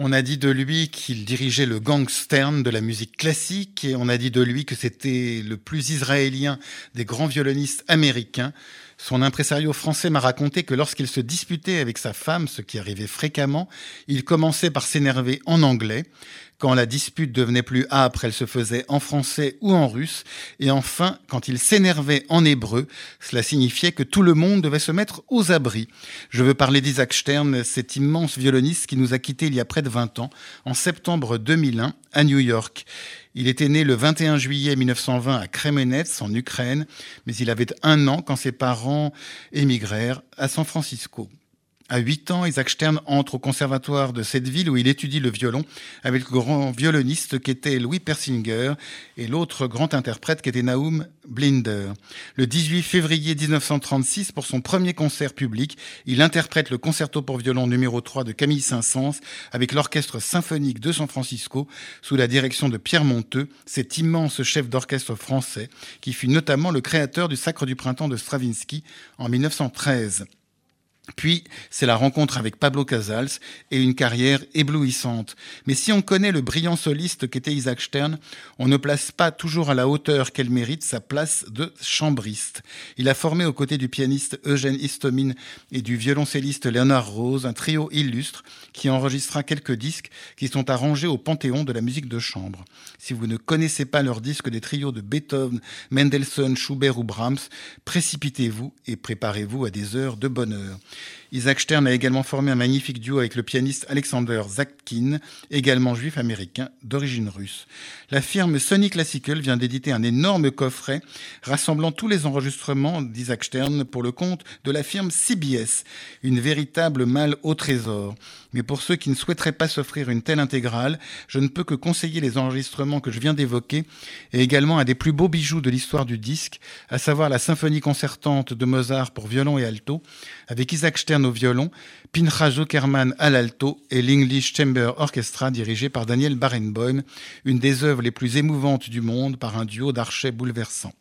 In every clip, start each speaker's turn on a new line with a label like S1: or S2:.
S1: On a dit de lui qu'il dirigeait le gangstern de la musique classique et on a dit de lui que c'était le plus israélien des grands violonistes américains. Son impresario français m'a raconté que lorsqu'il se disputait avec sa femme, ce qui arrivait fréquemment, il commençait par s'énerver en anglais. Quand la dispute devenait plus âpre, elle se faisait en français ou en russe. Et enfin, quand il s'énervait en hébreu, cela signifiait que tout le monde devait se mettre aux abris. Je veux parler d'Isaac Stern, cet immense violoniste qui nous a quittés il y a près de 20 ans, en septembre 2001, à New York. Il était né le 21 juillet 1920 à Kremenets, en Ukraine, mais il avait un an quand ses parents émigrèrent à San Francisco. À 8 ans, Isaac Stern entre au conservatoire de cette ville où il étudie le violon avec le grand violoniste qui était Louis Persinger et l'autre grand interprète qui était Naum Blinder. Le 18 février 1936, pour son premier concert public, il interprète le concerto pour violon numéro 3 de Camille Saint-Saëns avec l'orchestre symphonique de San Francisco sous la direction de Pierre Monteux, cet immense chef d'orchestre français qui fut notamment le créateur du Sacre du printemps de Stravinsky en 1913. Puis, c'est la rencontre avec Pablo Casals et une carrière éblouissante. Mais si on connaît le brillant soliste qu'était Isaac Stern, on ne place pas toujours à la hauteur qu'elle mérite sa place de chambriste. Il a formé aux côtés du pianiste Eugène Istomin et du violoncelliste Léonard Rose un trio illustre qui enregistra quelques disques qui sont arrangés au panthéon de la musique de chambre. Si vous ne connaissez pas leurs disques des trios de Beethoven, Mendelssohn, Schubert ou Brahms, précipitez-vous et préparez-vous à des heures de bonheur. Isaac Stern a également formé un magnifique duo avec le pianiste Alexander Zakkin, également juif américain d'origine russe. La firme Sony Classical vient d'éditer un énorme coffret rassemblant tous les enregistrements d'Isaac Stern pour le compte de la firme CBS, une véritable malle au trésor. Mais pour ceux qui ne souhaiteraient pas s'offrir une telle intégrale, je ne peux que conseiller les enregistrements que je viens d'évoquer et également un des plus beaux bijoux de l'histoire du disque, à savoir la symphonie concertante de Mozart pour violon et alto, avec Isaac Stern au violon, Pinchas Zuckerman à l'alto et l'English Chamber Orchestra dirigé par Daniel Barenboim, une des œuvres les plus émouvantes du monde par un duo d'archets bouleversants.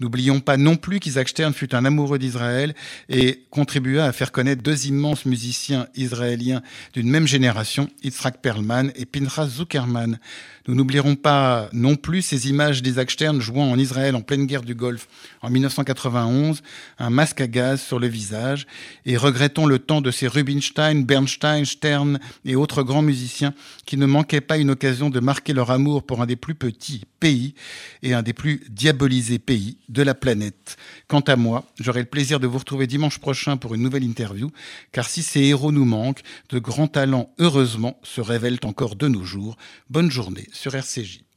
S1: N'oublions pas non plus qu'Isaac Stern fut un amoureux d'Israël et contribua à faire connaître deux immenses musiciens israéliens d'une même génération, Yitzhak Perlman et Pinchas Zuckerman. Nous n'oublierons pas non plus ces images d'Isaac Stern jouant en Israël en pleine guerre du Golfe en 1991, un masque à gaz sur le visage, et regrettons le temps de ces Rubinstein, Bernstein, Stern et autres grands musiciens qui ne manquaient pas une occasion de marquer leur amour pour un des plus petits pays et un des plus diabolisés pays de la planète. Quant à moi, j'aurai le plaisir de vous retrouver dimanche prochain pour une nouvelle interview, car si ces héros nous manquent, de grands talents, heureusement, se révèlent encore de nos jours. Bonne journée sur RCJ.